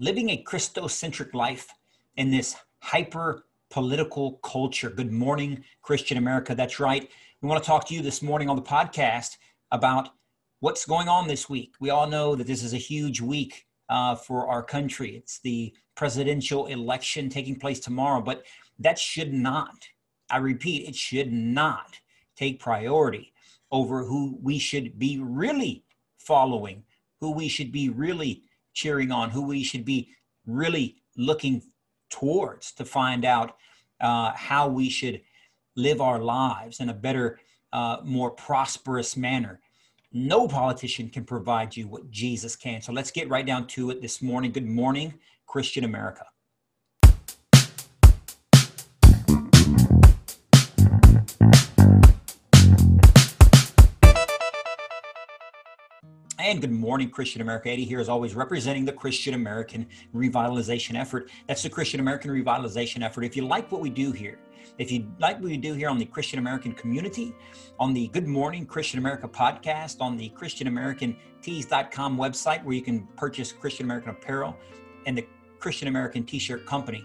living a Christocentric life in this hyper political culture. Good morning, Christian America. That's right. We want to talk to you this morning on the podcast about what's going on this week. We all know that this is a huge week uh, for our country. It's the presidential election taking place tomorrow, but that should not, I repeat, it should not take priority over who we should be really following, who we should be really cheering on, who we should be really looking towards to find out uh, how we should live our lives in a better, uh, more prosperous manner. No politician can provide you what Jesus can. So let's get right down to it this morning. Good morning, Christian America. And good morning, Christian America. Eddie here, as always, representing the Christian American revitalization effort. That's the Christian American revitalization effort. If you like what we do here, if you like what we do here on the Christian American community, on the Good Morning Christian America podcast, on the Christian American tees.com website where you can purchase Christian American apparel and the Christian American t shirt company.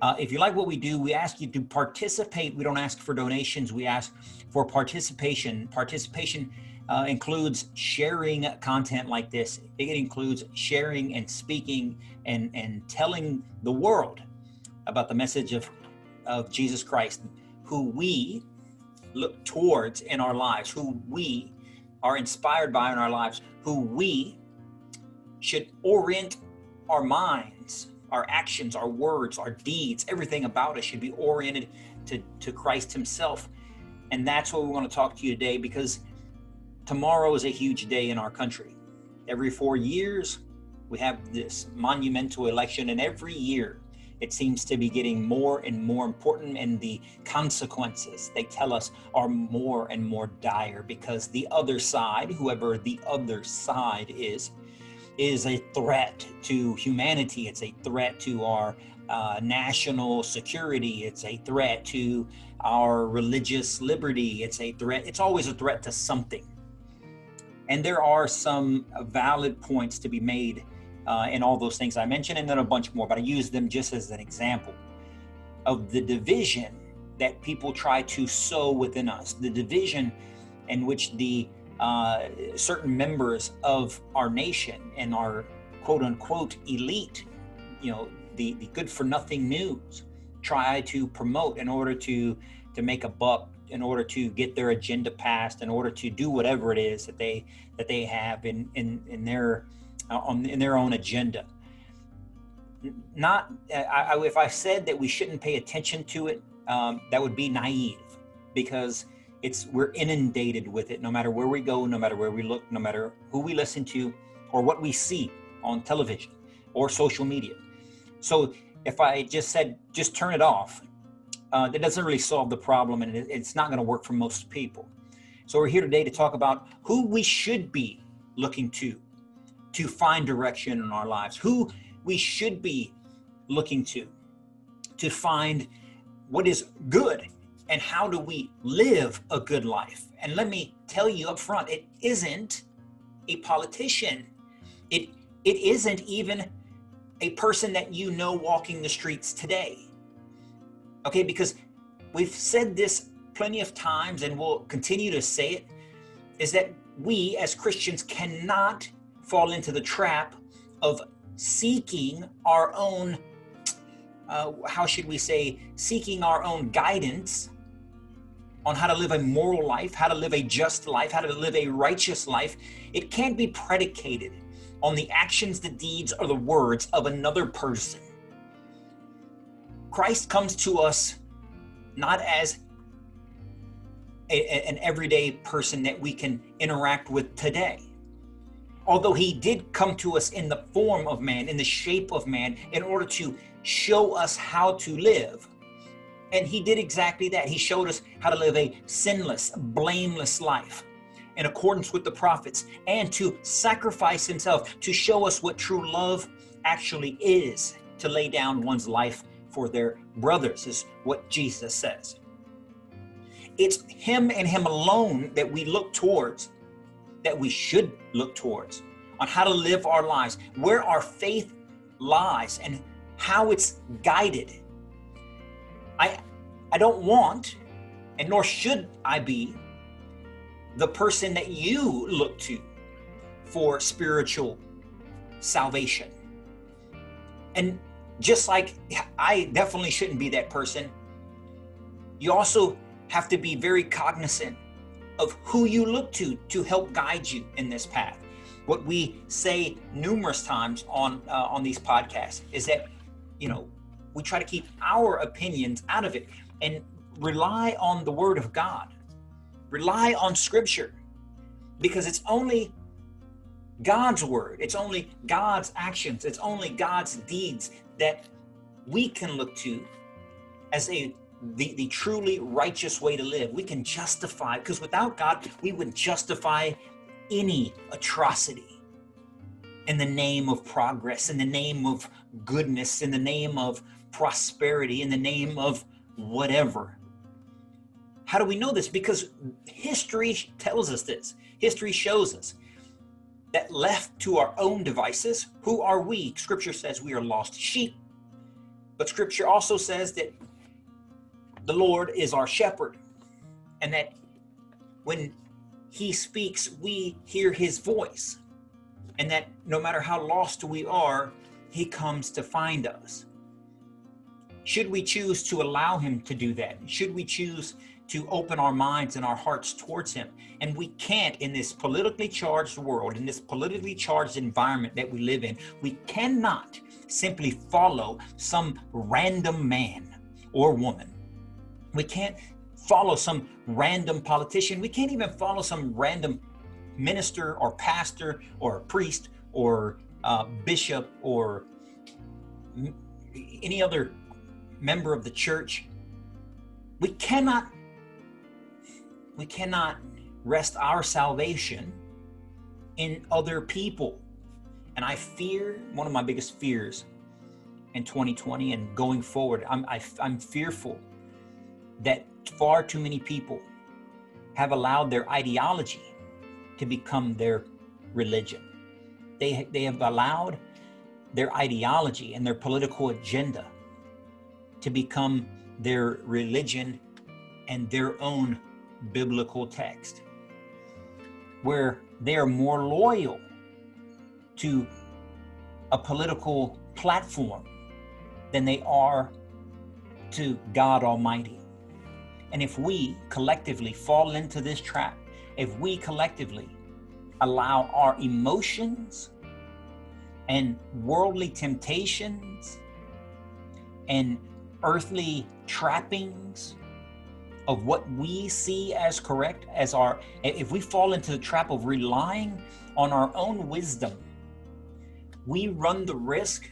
Uh, if you like what we do, we ask you to participate. We don't ask for donations, we ask for participation. Participation uh, includes sharing content like this. It includes sharing and speaking and, and telling the world about the message of, of Jesus Christ, who we look towards in our lives, who we are inspired by in our lives, who we should orient our minds, our actions, our words, our deeds, everything about us should be oriented to, to Christ Himself. And that's what we want to talk to you today because tomorrow is a huge day in our country. Every four years, we have this monumental election, and every year it seems to be getting more and more important, and the consequences they tell us are more and more dire because the other side, whoever the other side is, is a threat to humanity. It's a threat to our uh, national security. It's a threat to our religious liberty. It's a threat. It's always a threat to something. And there are some valid points to be made uh, in all those things I mentioned, and then a bunch more, but I use them just as an example of the division that people try to sow within us, the division in which the uh, certain members of our nation and our quote unquote elite, you know, the, the good for nothing news try to promote in order to to make a buck in order to get their agenda passed, in order to do whatever it is that they that they have in in in their uh, on in their own agenda. Not I, I, if I said that we shouldn't pay attention to it, um, that would be naive, because it's we're inundated with it. No matter where we go, no matter where we look, no matter who we listen to, or what we see on television or social media. So if I just said just turn it off uh, that doesn't really solve the problem and it's not going to work for most people. So we're here today to talk about who we should be looking to to find direction in our lives, who we should be looking to to find what is good and how do we live a good life. And let me tell you up front, it isn't a politician. It it isn't even a person that you know walking the streets today Okay, because we've said this plenty of times and we'll continue to say it is that we as Christians cannot fall into the trap of seeking our own, uh, how should we say, seeking our own guidance on how to live a moral life, how to live a just life, how to live a righteous life. It can't be predicated on the actions, the deeds, or the words of another person. Christ comes to us not as a, an everyday person that we can interact with today. Although he did come to us in the form of man, in the shape of man, in order to show us how to live. And he did exactly that. He showed us how to live a sinless, blameless life in accordance with the prophets and to sacrifice himself to show us what true love actually is to lay down one's life for their brothers, is what Jesus says. It's Him and Him alone that we look towards, that we should look towards, on how to live our lives, where our faith lies and how it's guided. I I don't want and nor should I be the person that you look to for spiritual salvation. And just like I definitely shouldn't be that person, you also have to be very cognizant of who you look to to help guide you in this path. What we say numerous times on uh, on these podcasts is that you know we try to keep our opinions out of it and rely on the Word of God, rely on Scripture, because it's only God's Word, it's only God's actions, it's only God's deeds that we can look to as a the, the truly righteous way to live. We can justify, because without God, we wouldn't justify any atrocity in the name of progress, in the name of goodness, in the name of prosperity, in the name of whatever. How do we know this? Because history tells us this. History shows us that left to our own devices, who are we? Scripture says we are lost sheep. But scripture also says that the Lord is our shepherd, and that when he speaks, we hear his voice, and that no matter how lost we are, he comes to find us. Should we choose to allow him to do that? Should we choose to open our minds and our hearts towards him? And we can't in this politically charged world, in this politically charged environment that we live in, we cannot simply follow some random man or woman we can't follow some random politician. We can't even follow some random minister or pastor or priest or uh, bishop or m- any other member of the church. We cannot we cannot rest our salvation in other people. And I fear one of my biggest fears in 2020 and going forward. I'm I, am i am fearful that far too many people have allowed their ideology to become their religion. They, they have allowed their ideology and their political agenda to become their religion and their own biblical text, where they are more loyal to a political platform than they are to God Almighty. And if we collectively fall into this trap, if we collectively allow our emotions and worldly temptations and earthly trappings of what we see as correct as our if we fall into the trap of relying on our own wisdom we run the risk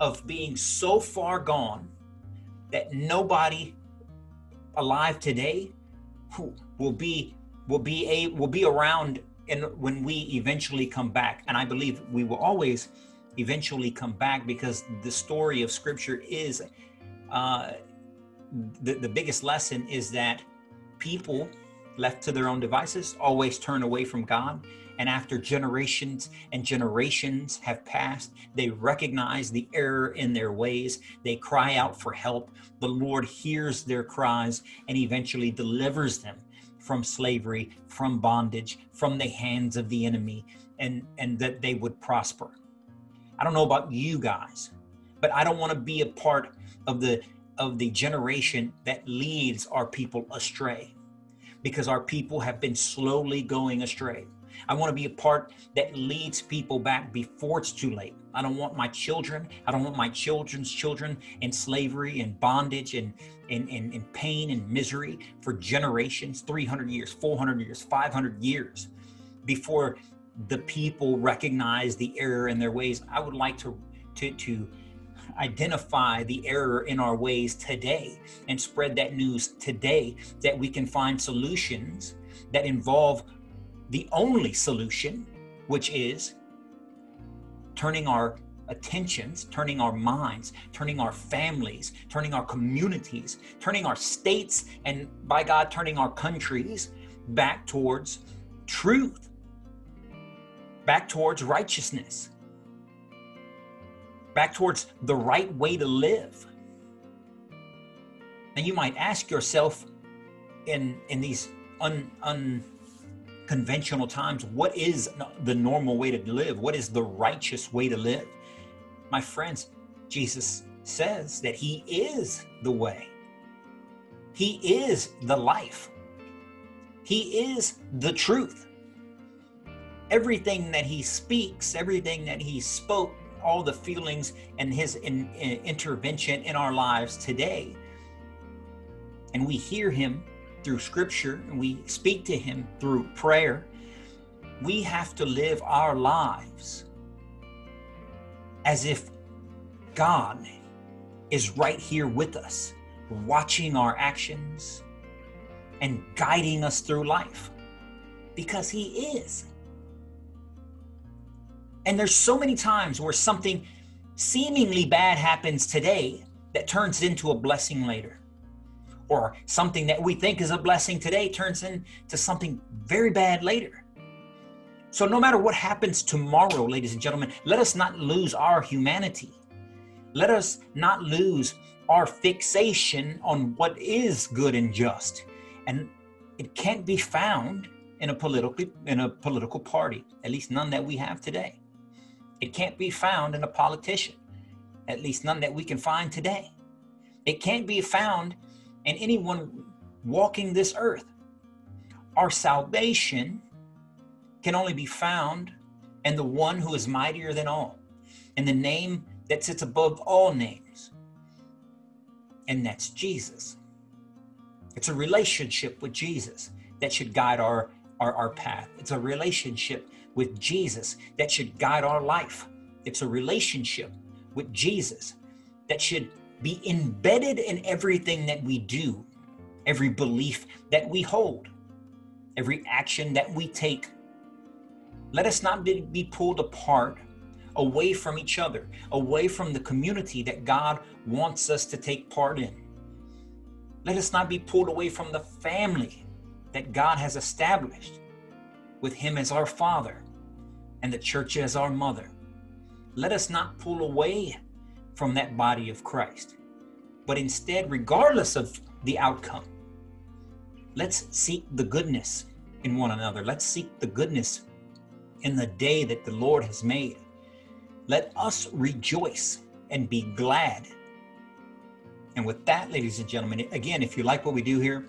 of being so far gone that nobody alive today who will be will be a will be around and when we eventually come back. And i believe we will always eventually come back because the story of scripture is uh, the, the biggest lesson is that people left to their own devices always turn away from god and after generations and generations have passed, they recognize the error in their ways. They cry out for help. The Lord hears their cries and eventually delivers them from slavery, from bondage, from the hands of the enemy, and, and that they would prosper. I don't know about you guys, but I don't want to be a part of the of the generation that leads our people astray because our people have been slowly going astray. I want to be a part that leads people back before it's too late. I don't want my children, I don't want my children's children in slavery and bondage and in, in, in pain and misery for generations 300 years, 400 years, 500 years before the people recognize the error in their ways. I would like to, to, to identify the error in our ways today and spread that news today that we can find solutions that involve the only solution, which is turning our attentions, turning our minds, turning our families, turning our communities, turning our states, and by God, turning our countries back towards truth, back towards righteousness, back towards the right way to live. And you might ask yourself in in these un, unconventional times, what is the normal way to live? What is the righteous way to live? My friends, Jesus says that he is the way. He is the life. He is the truth. Everything that he speaks, everything that he spoke, all the feelings and his in, in, intervention in our lives today. And we hear him through scripture and we speak to him through prayer. We have to live our lives as if God is right here with us, watching our actions and guiding us through life because He is. And there's so many times where something seemingly bad happens today that turns into a blessing later. Or something that we think is a blessing today turns into something very bad later. So, no matter what happens tomorrow, ladies and gentlemen, let us not lose our humanity. Let us not lose our fixation on what is good and just. And it can't be found in a political in a political party, at least none that we have today. It can't be found in a politician, at least none that we can find today. It can't be found in anyone walking this earth. Our salvation can only be found in the one who is mightier than all, in the name that sits above all names, and that's Jesus. It's a relationship with Jesus that should guide our, our, our path. It's a relationship with Jesus that should guide our life. It's a relationship with Jesus that should be embedded in everything that we do, every belief that we hold, every action that we take. Let us not be, pulled apart away from each other, away from the community that God wants us to take part in. Let us not be pulled away from the family that God has established with Him as our Father and the church as our mother. Let us not pull away from that body of Christ, but instead, regardless of the outcome, let's seek the goodness in one another. Let's seek the goodness in the day that the Lord has made. Let us rejoice and be glad. And with that, ladies and gentlemen, again, if you like what we do here,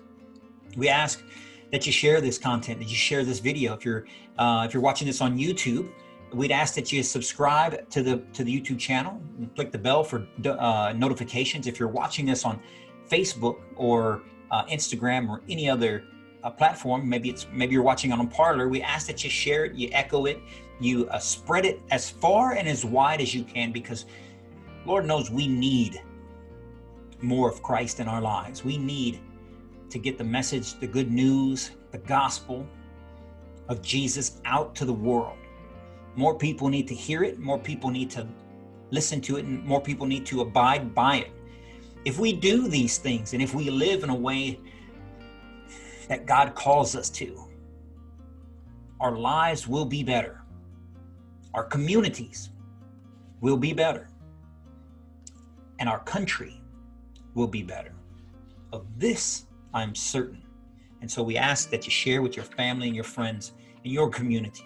we ask that you share this content, that you share this video. If you're uh, if you're watching this on YouTube, we'd ask that you subscribe to the to the YouTube channel click the bell for uh, notifications. If you're watching this on Facebook or uh, Instagram or any other uh, platform, maybe it's maybe you're watching on a Parler, we ask that you share it, you echo it, you uh, spread it as far and as wide as you can because Lord knows we need more of Christ in our lives. We need to get the message, the good news, the gospel of Jesus out to the world. More people need to hear it, more people need to listen to it, and more people need to abide by it. If we do these things and if we live in a way that God calls us to, our lives will be better our communities will be better, and our country will be better. Of this, I'm certain. And so we ask that you share with your family and your friends and your community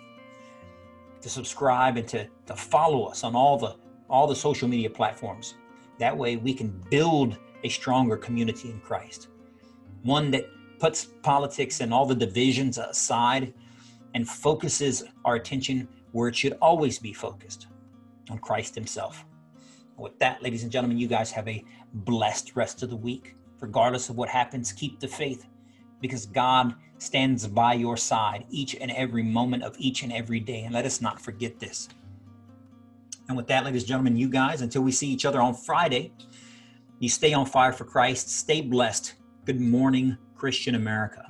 to subscribe and to, to follow us on all the all the social media platforms. That way we can build a stronger community in Christ. One that puts politics and all the divisions aside and focuses our attention where it should always be focused on Christ Himself. With that, ladies and gentlemen, you guys have a blessed rest of the week. Regardless of what happens, keep the faith because God stands by your side each and every moment of each and every day. And let us not forget this. And with that, ladies and gentlemen, you guys, until we see each other on Friday, you stay on fire for Christ, stay blessed. Good morning, Christian America.